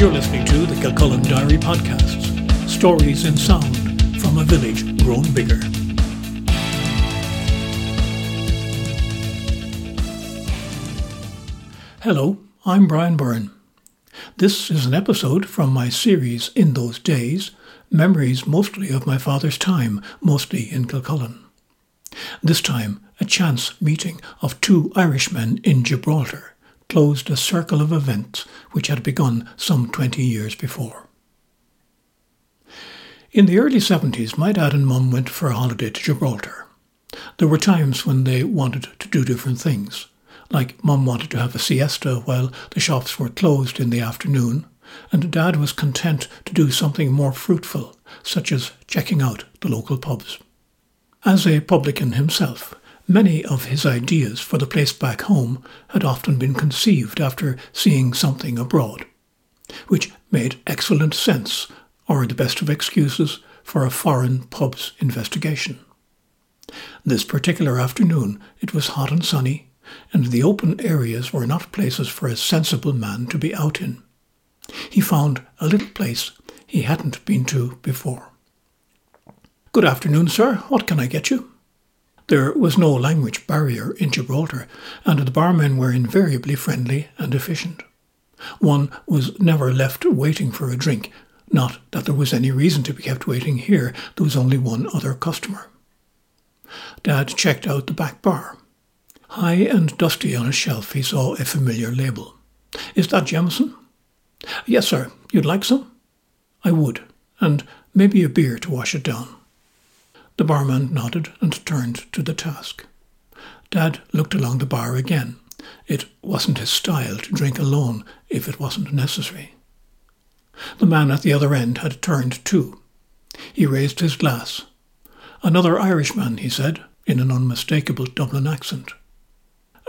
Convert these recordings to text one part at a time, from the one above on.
You're listening to the Kilcullen Diary Podcasts, stories in sound from a village grown bigger. Hello, I'm Brian Byrne. This is an episode from my series In Those Days, memories mostly of my father's time, mostly in Kilcullen. This time, a chance meeting of two Irishmen in Gibraltar closed a circle of events which had begun some 20 years before. In the early 70s, my dad and mum went for a holiday to Gibraltar. There were times when they wanted to do different things like Mum wanted to have a siesta while the shops were closed in the afternoon, and Dad was content to do something more fruitful, such as checking out the local pubs. As a publican himself, many of his ideas for the place back home had often been conceived after seeing something abroad, which made excellent sense, or the best of excuses, for a foreign pub's investigation. This particular afternoon it was hot and sunny, and the open areas were not places for a sensible man to be out in. He found a little place he hadn't been to before. Good afternoon, sir. What can I get you? There was no language barrier in Gibraltar, and the barmen were invariably friendly and efficient. One was never left waiting for a drink, not that there was any reason to be kept waiting here, there was only one other customer. Dad checked out the back bar. High and dusty on a shelf, he saw a familiar label. Is that Jameson? Yes, sir. You'd like some? I would, and maybe a beer to wash it down. The barman nodded and turned to the task. Dad looked along the bar again. It wasn't his style to drink alone if it wasn't necessary. The man at the other end had turned too. He raised his glass. Another Irishman, he said, in an unmistakable Dublin accent.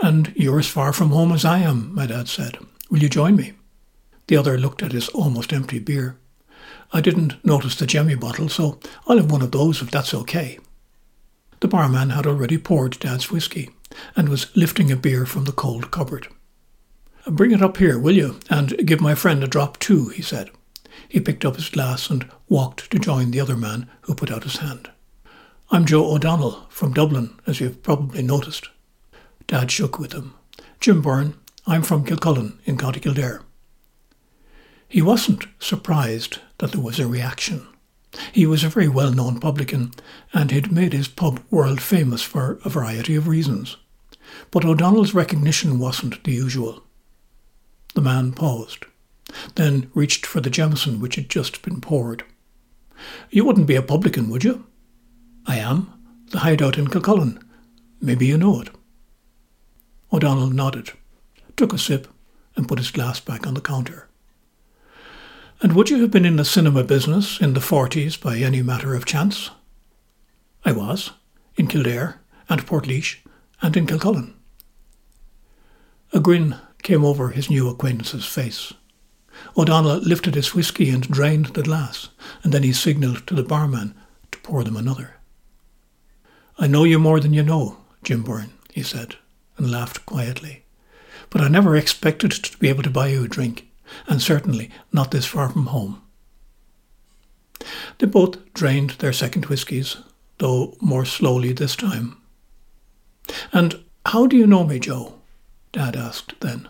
And you're as far from home as I am, my dad said. Will you join me? The other looked at his almost empty beer. I didn't notice the jemmy bottle, so I'll have one of those if that's okay. The barman had already poured Dad's whisky and was lifting a beer from the cold cupboard. Bring it up here, will you, and give my friend a drop too, he said. He picked up his glass and walked to join the other man, who put out his hand. I'm Joe O'Donnell, from Dublin, as you've probably noticed. Dad shook with him. Jim Byrne, I'm from Kilcullen in County Kildare. He wasn't surprised that there was a reaction. He was a very well known publican, and had made his pub world famous for a variety of reasons. But O'Donnell's recognition wasn't the usual. The man paused, then reached for the Jameson which had just been poured. You wouldn't be a publican, would you? I am. The hideout in Kilcullen. Maybe you know it. O'Donnell nodded, took a sip, and put his glass back on the counter. And would you have been in the cinema business in the forties by any matter of chance? I was, in Kildare, and Portlaoise, and in Kilcullen. A grin came over his new acquaintance's face. O'Donnell lifted his whisky and drained the glass, and then he signalled to the barman to pour them another. I know you more than you know, Jim Byrne, he said and laughed quietly. But I never expected to be able to buy you a drink, and certainly not this far from home. They both drained their second whiskies, though more slowly this time. And how do you know me, Joe? Dad asked then,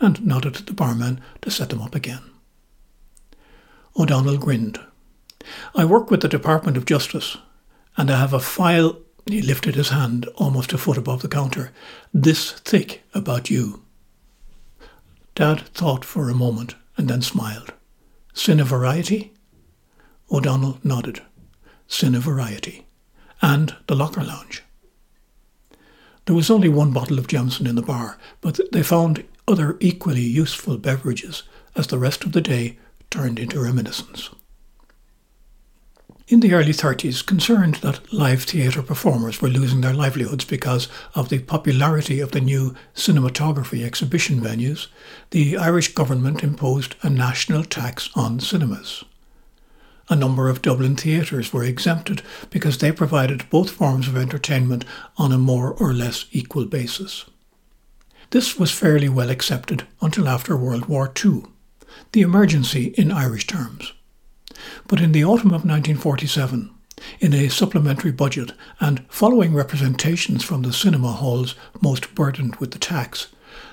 and nodded to the barman to set them up again. O'Donnell grinned. I work with the Department of Justice, and I have a file he lifted his hand almost a foot above the counter. This thick about you. Dad thought for a moment and then smiled. Cine variety? O'Donnell nodded. Cine variety. And the locker lounge. There was only one bottle of Jameson in the bar, but they found other equally useful beverages as the rest of the day turned into reminiscence. In the early 30s, concerned that live theatre performers were losing their livelihoods because of the popularity of the new cinematography exhibition venues, the Irish government imposed a national tax on cinemas. A number of Dublin theatres were exempted because they provided both forms of entertainment on a more or less equal basis. This was fairly well accepted until after World War II the emergency in Irish terms. But in the autumn of 1947, in a supplementary budget and following representations from the cinema halls most burdened with the tax,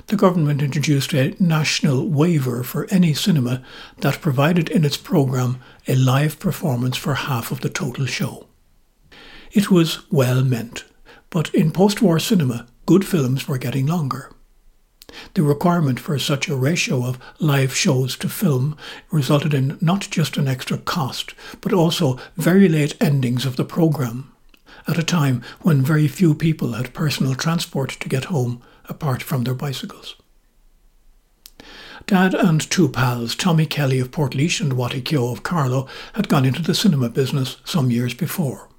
the government introduced a national waiver for any cinema that provided in its programme a live performance for half of the total show. It was well meant, but in post war cinema, good films were getting longer. The requirement for such a ratio of live shows to film resulted in not just an extra cost, but also very late endings of the programme, at a time when very few people had personal transport to get home apart from their bicycles. Dad and two pals, Tommy Kelly of Portlaoise and Wattie Keogh of Carlow, had gone into the cinema business some years before.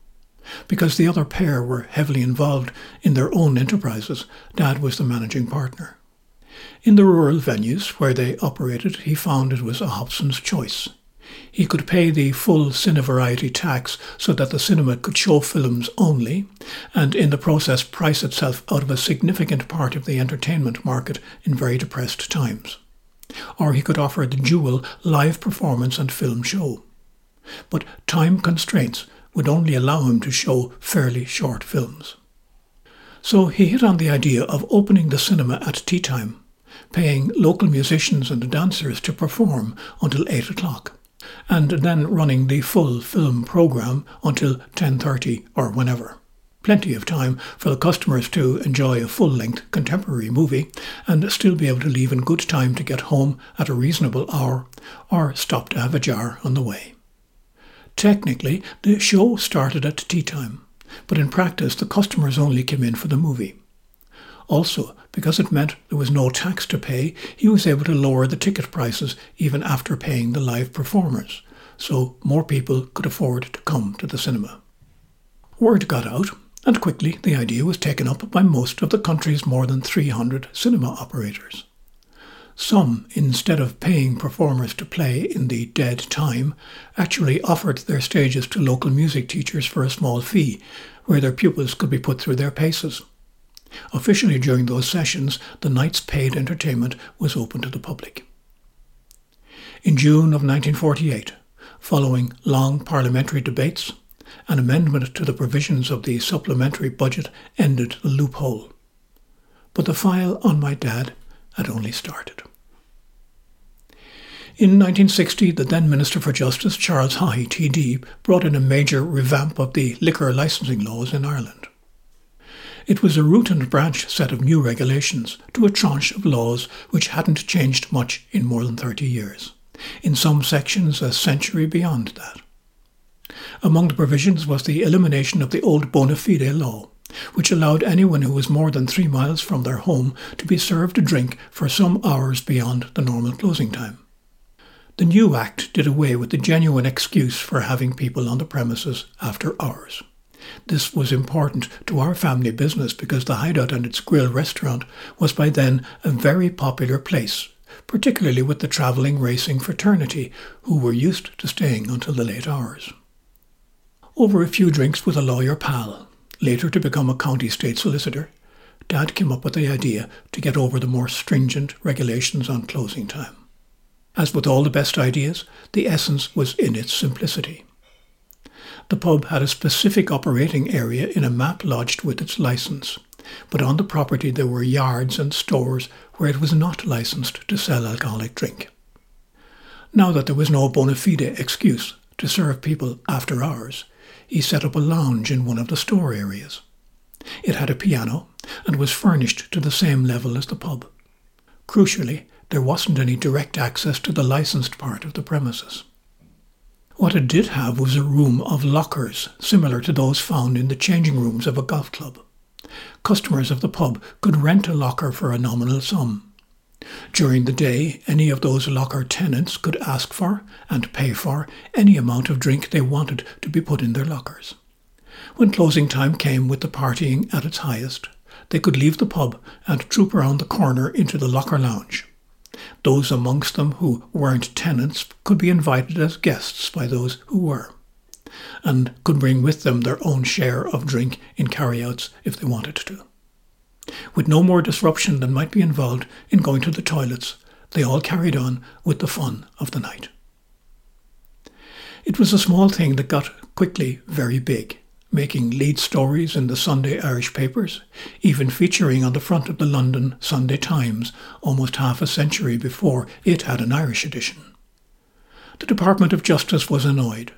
Because the other pair were heavily involved in their own enterprises, Dad was the managing partner. In the rural venues where they operated, he found it was a Hobson's choice. He could pay the full cine variety tax so that the cinema could show films only, and in the process price itself out of a significant part of the entertainment market in very depressed times. Or he could offer the dual live performance and film show. But time constraints would only allow him to show fairly short films. So he hit on the idea of opening the cinema at tea time, paying local musicians and dancers to perform until 8 o'clock, and then running the full film programme until 10.30 or whenever. Plenty of time for the customers to enjoy a full-length contemporary movie and still be able to leave in good time to get home at a reasonable hour or stop to have a jar on the way. Technically, the show started at tea time, but in practice the customers only came in for the movie. Also, because it meant there was no tax to pay, he was able to lower the ticket prices even after paying the live performers, so more people could afford to come to the cinema. Word got out, and quickly the idea was taken up by most of the country's more than 300 cinema operators. Some, instead of paying performers to play in the dead time, actually offered their stages to local music teachers for a small fee, where their pupils could be put through their paces. Officially, during those sessions, the night's paid entertainment was open to the public. In June of 1948, following long parliamentary debates, an amendment to the provisions of the supplementary budget ended the loophole. But the file on my dad had only started. In 1960, the then Minister for Justice, Charles Haughey, TD, brought in a major revamp of the liquor licensing laws in Ireland. It was a root and branch set of new regulations to a tranche of laws which hadn't changed much in more than 30 years, in some sections a century beyond that. Among the provisions was the elimination of the old bona fide law, which allowed anyone who was more than three miles from their home to be served a drink for some hours beyond the normal closing time. The new Act did away with the genuine excuse for having people on the premises after hours. This was important to our family business because the Hideout and its grill restaurant was by then a very popular place, particularly with the travelling racing fraternity who were used to staying until the late hours. Over a few drinks with a lawyer pal, later to become a county state solicitor, Dad came up with the idea to get over the more stringent regulations on closing time. As with all the best ideas, the essence was in its simplicity. The pub had a specific operating area in a map lodged with its license, but on the property there were yards and stores where it was not licensed to sell alcoholic drink. Now that there was no bona fide excuse to serve people after hours, he set up a lounge in one of the store areas. It had a piano and was furnished to the same level as the pub. Crucially, there wasn't any direct access to the licensed part of the premises. What it did have was a room of lockers, similar to those found in the changing rooms of a golf club. Customers of the pub could rent a locker for a nominal sum. During the day, any of those locker tenants could ask for and pay for any amount of drink they wanted to be put in their lockers. When closing time came with the partying at its highest, they could leave the pub and troop around the corner into the locker lounge. Those amongst them who weren't tenants could be invited as guests by those who were, and could bring with them their own share of drink in carryouts if they wanted to. With no more disruption than might be involved in going to the toilets, they all carried on with the fun of the night. It was a small thing that got quickly very big, making lead stories in the Sunday Irish papers, even featuring on the front of the London Sunday Times almost half a century before it had an Irish edition. The Department of Justice was annoyed,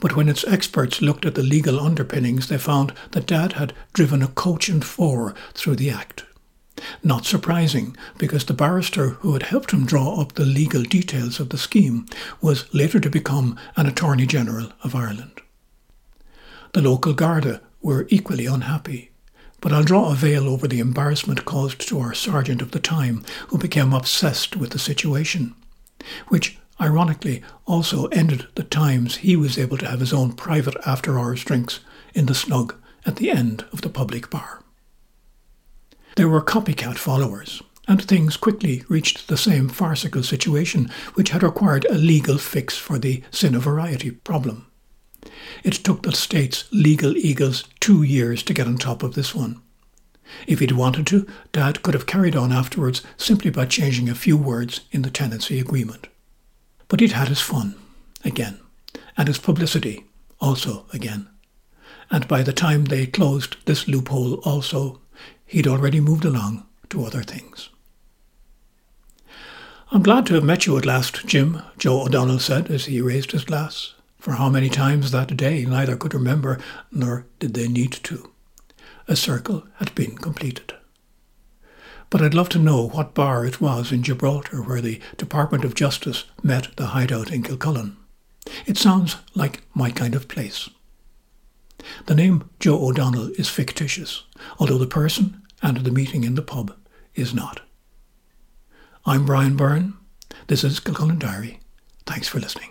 but when its experts looked at the legal underpinnings, they found that Dad had driven a coach and four through the Act. Not surprising, because the barrister who had helped him draw up the legal details of the scheme was later to become an Attorney General of Ireland. The local Garda were equally unhappy, but I'll draw a veil over the embarrassment caused to our sergeant of the time, who became obsessed with the situation, which ironically also ended the times he was able to have his own private after hours drinks in the snug at the end of the public bar. There were copycat followers, and things quickly reached the same farcical situation which had required a legal fix for the of variety problem. It took the state's legal eagles two years to get on top of this one. If he'd wanted to, Dad could have carried on afterwards simply by changing a few words in the tenancy agreement. But he'd had his fun, again, and his publicity, also again. And by the time they closed this loophole also, he'd already moved along to other things. I'm glad to have met you at last, Jim, Joe O'Donnell said as he raised his glass. For how many times that day neither could remember, nor did they need to. A circle had been completed. But I'd love to know what bar it was in Gibraltar where the Department of Justice met the hideout in Kilcullen. It sounds like my kind of place. The name Joe O'Donnell is fictitious, although the person and the meeting in the pub is not. I'm Brian Byrne. This is Kilcullen Diary. Thanks for listening.